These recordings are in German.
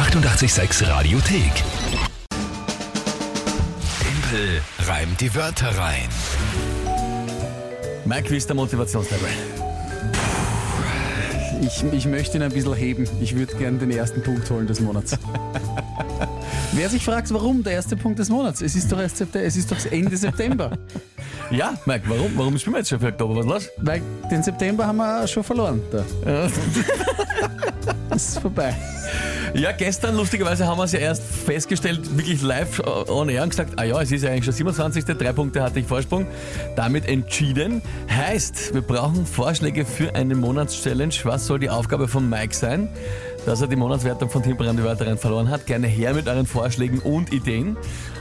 886 Radiothek. Tempel reimt die Wörter rein. Mike, wie ist der Motivationslevel? Ich, ich möchte ihn ein bisschen heben. Ich würde gerne den ersten Punkt holen des Monats. Wer sich fragt, warum der erste Punkt des Monats? Es ist doch erst September, es ist doch Ende September. Ja, Mike, warum? Warum spielen wir jetzt schon für Oktober? Was los? Weil den September haben wir schon verloren. Da. Das ist vorbei. Ja, gestern, lustigerweise, haben wir es ja erst festgestellt, wirklich live äh, on air und gesagt, ah ja, es ist ja eigentlich schon 27. Drei Punkte hatte ich Vorsprung. Damit entschieden. Heißt, wir brauchen Vorschläge für eine Monatschallenge. Was soll die Aufgabe von Mike sein? Dass er die Monatswertung von Timperan die Wörterin verloren hat. Gerne her mit euren Vorschlägen und Ideen.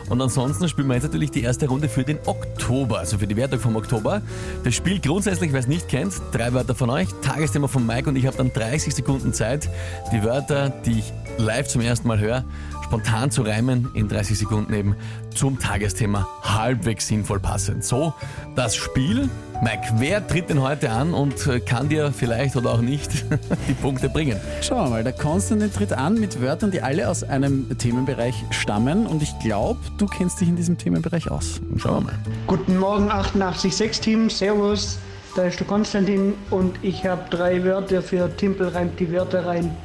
Und ansonsten spielen wir jetzt natürlich die erste Runde für den Oktober, also für die Wertung vom Oktober. Das Spiel grundsätzlich, wer es nicht kennt, drei Wörter von euch, Tagesthema von Mike und ich habe dann 30 Sekunden Zeit, die Wörter, die ich live zum ersten Mal höre, spontan zu reimen, in 30 Sekunden eben zum Tagesthema halbwegs sinnvoll passend. So, das Spiel. Mike, wer tritt denn heute an und kann dir vielleicht oder auch nicht die Punkte bringen? Schauen wir mal, der Konstantin tritt an mit Wörtern, die alle aus einem Themenbereich stammen. Und ich glaube, du kennst dich in diesem Themenbereich aus. Schauen wir mal. Guten Morgen 886 Team, Servus, da ist der Konstantin und ich habe drei Wörter für Timpel reimt die Wörter rein.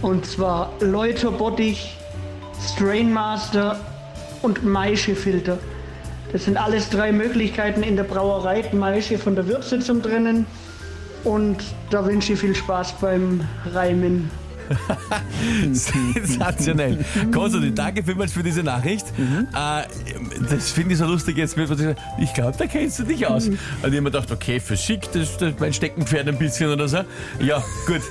Und zwar Läuterbottich, Strainmaster und Maischefilter. Das sind alles drei Möglichkeiten in der Brauerei, Maische von der Würze zum Trennen. Und da wünsche ich viel Spaß beim Reimen. Sensationell. Konstantin, danke vielmals für diese Nachricht. Äh, das finde ich so lustig jetzt. Mit, was ich ich glaube, da kennst du dich aus. Und ich habe mir gedacht, okay, Physik, das, das ist mein Steckenpferd ein bisschen oder so. Ja, gut.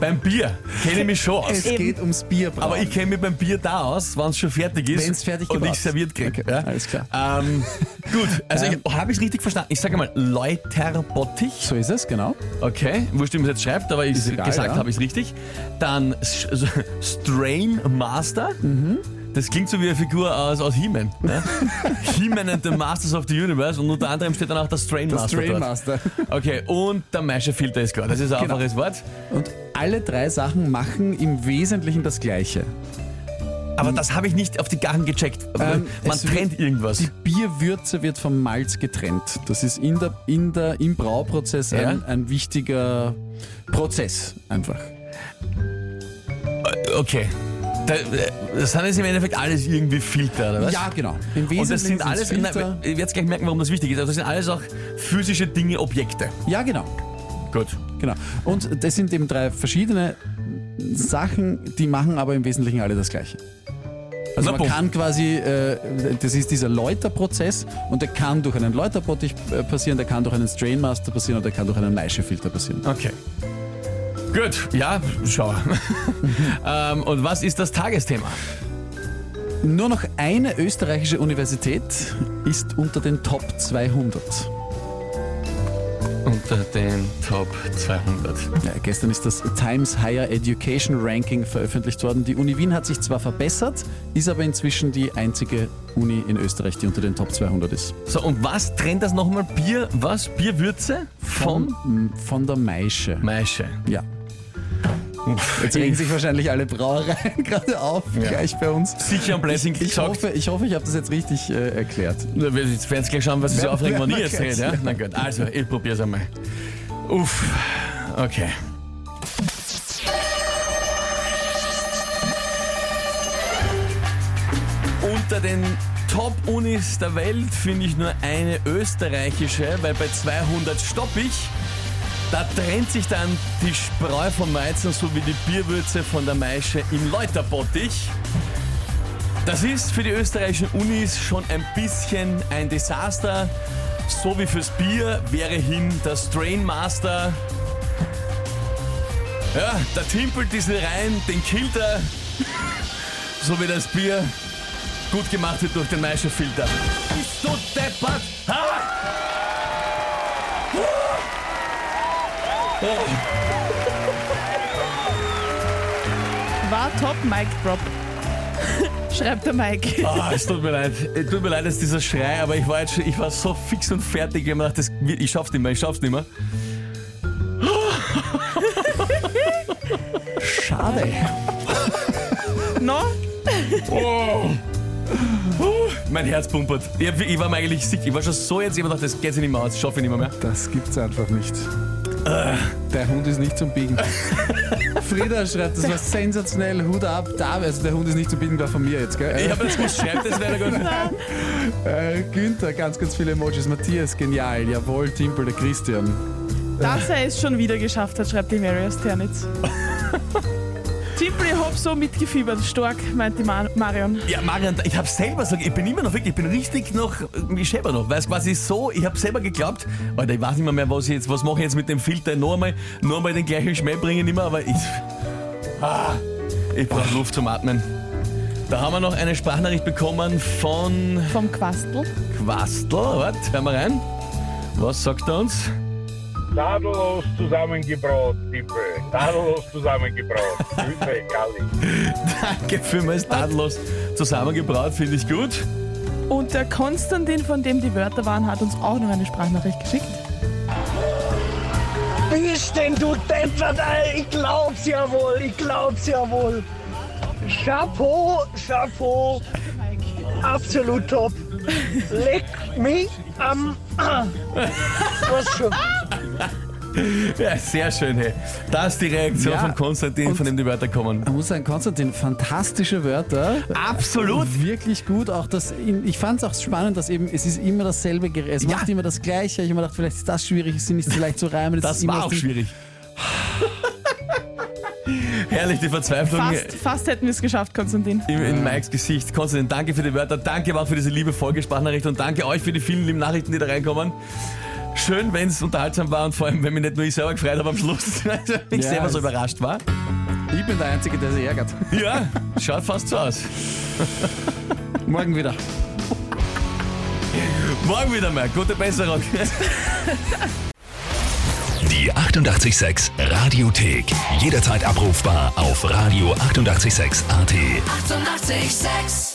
Beim Bier kenne ich mich schon aus. Es geht ums Bierbrauen. Aber ich kenne mich beim Bier da aus, wenn es schon fertig ist Wenn's fertig und ich serviert kriege. Okay, alles klar. Ähm, gut, also ich, habe ich es richtig verstanden? Ich sage mal Läuterbottich. so ist es, genau. Okay, wurscht, wie man es jetzt schreibt, aber ich gesagt ja. habe ich es richtig. Dann Strain Master. Mhm. Das klingt so wie eine Figur aus, aus He-Man. Ne? He-Man and the Masters of the Universe und unter anderem steht dann auch der Strain Der Master. Strain dort. Master. Okay, und der Maische-Filter ist klar. Das ist ein Genau. einfaches Wort. Und alle drei Sachen machen im Wesentlichen das Gleiche. Aber das habe ich nicht auf die Garten gecheckt. Ähm, Man es wird- trennt irgendwas. Die Bierwürze wird vom Malz getrennt. Das ist in der, in der, im Brauprozess Ja. ein, ein wichtiger Prozess einfach. Okay. Da, das sind jetzt im Endeffekt alles irgendwie Filter, oder was? Ja, genau. Im Wesentlichen Und das sind alles, Filter. na, ihr werdet gleich merken, warum das wichtig ist, aber das sind alles auch physische Dinge, Objekte. Ja, genau. Gut. genau. Und das sind eben drei verschiedene Sachen, die machen aber im Wesentlichen alle das Gleiche. Also man kann quasi, äh, das ist dieser Läuterprozess und der kann durch einen Läuterbottich äh, passieren, der kann durch einen Strainmaster passieren und der kann durch einen Maischefilter passieren. Okay. Gut, ja, schau. ähm, und was ist das Tagesthema? Nur noch eine österreichische Universität ist unter den Top 200. Unter den Top 200. Ja, gestern ist das Times Higher Education Ranking veröffentlicht worden. Die Uni Wien hat sich zwar verbessert, ist aber inzwischen die einzige Uni in Österreich, die unter den Top 200 ist. So, und was trennt das nochmal? Bier, was? Bierwürze? Vom M- Von der Maische. Maische. Ja. Jetzt regen sich wahrscheinlich alle Brauereien gerade auf, gleich bei uns. Sicher am Blessing Ich gesagt. hoffe, ich, hoffe, ich habe das jetzt richtig äh, erklärt. Na, wir- Jetzt werden Sie gleich schauen, was Sie so Wer- aufregen, wenn ich jetzt rede. Ja? Na gut, also ich probiere es einmal. Uff, okay. Unter den Top-Unis der Welt finde ich nur eine österreichische, weil bei 200 stopp ich. Da trennt sich dann die Spreu vom Weizen sowie die Bierwürze von der Maische im Läuterbottich. Das ist für die österreichischen Unis schon ein bisschen ein Desaster. So wie fürs Bier wäre hin der Strain Master. Ja, da timpelt diese rein, den killt er. So wie das Bier gut gemacht wird durch den Maischefilter. Bist du deppert? Ha! War top Mic Drop. Schreibt der Mike. Ah, es tut mir leid. Es tut mir leid, dass dieser Schrei, aber ich war jetzt schon, ich war so fix und fertig. Ich hab mir gedacht, das, ich schaff's nicht mehr, ich schaff's nicht mehr. Schade. No? Mein Herz pumpert. Ich, hab- ich war mir eigentlich sicher, ich war schon so jetzt, ich hab gedacht, das geht sich nicht mehr aus, das schaffe ich nicht mehr. mehr. Das gibt's einfach nicht. Der Hund ist nicht zum Biegen. Frieda schreibt, das war sensationell, Hut ab. Da, also der Hund ist nicht zum Biegen, war von mir jetzt, gell? Ich habe jetzt gewusst, schreibt das leider gut. Äh, Günther, ganz, ganz viele Emojis. Matthias, genial. Jawohl, Timpel, der Christian. Dass er es schon wieder geschafft hat, schreibt die Mary aus Ternitz. Ich hab so mitgefiebert. Stark, meint die Mar Marion. Ja, Marian, ich habe selber so, ich bin immer noch wirklich, ich bin richtig noch, ich schäber noch, weil es quasi so, ich habe selber geglaubt, Alter, ich weiß nicht mehr, mehr was ich jetzt, was mache ich jetzt mit dem Filter, noch einmal, noch einmal den gleichen Schmäh bringen mehr, aber ich, ah, ich brauche Luft zum Atmen. Da haben wir noch eine Sprachnachricht bekommen von Vom Quastel. Quastel, warte, hören wir rein. Was sagt er uns? Tadellos zusammengebraut, Tippe. Tadellos zusammengebraut. Grüße, Galli. Danke vielmals, tadellos zusammengebraut, finde ich gut. Und der Konstantin, von dem die Wörter waren, hat uns auch noch eine Sprachnachricht geschickt. Bist denn du deppert, ey? Ich glaub's ja wohl, ich glaub's ja wohl. Chapeau, Chapeau. Absolut top. Leck mich am... Was schon? Ja, sehr schön, hey. Das ist die Reaktion Ja, von Konstantin, von dem die Wörter kommen. Ich muss sagen, Konstantin, fantastische Wörter. Absolut. Wirklich gut. Auch das, ich fand es auch spannend, dass eben, es ist immer dasselbe Gerät. Es Ja. macht immer das Gleiche. Ich habe mir gedacht, vielleicht ist das schwierig, es sind nicht so leicht zu reimen. Das ist immer war auch das schwierig. Herrlich, die Verzweiflung Fast, fast hätten wir es geschafft, Konstantin. in, in Mikes Gesicht. Konstantin, danke für die Wörter, danke aber auch für diese liebe Folgesprachnachricht und danke euch für die vielen lieben Nachrichten, die da reinkommen. Schön, wenn es unterhaltsam war und vor allem, wenn mich nicht nur ich selber gefreut habe am Schluss, also ich Ja, selber so überrascht war. Ich bin der Einzige, der sich ärgert. Ja, schaut fast so aus. Morgen wieder. Morgen wieder mal, gute Besserung. Die 886 Radiothek. Jederzeit abrufbar auf radio886.at. 886! 886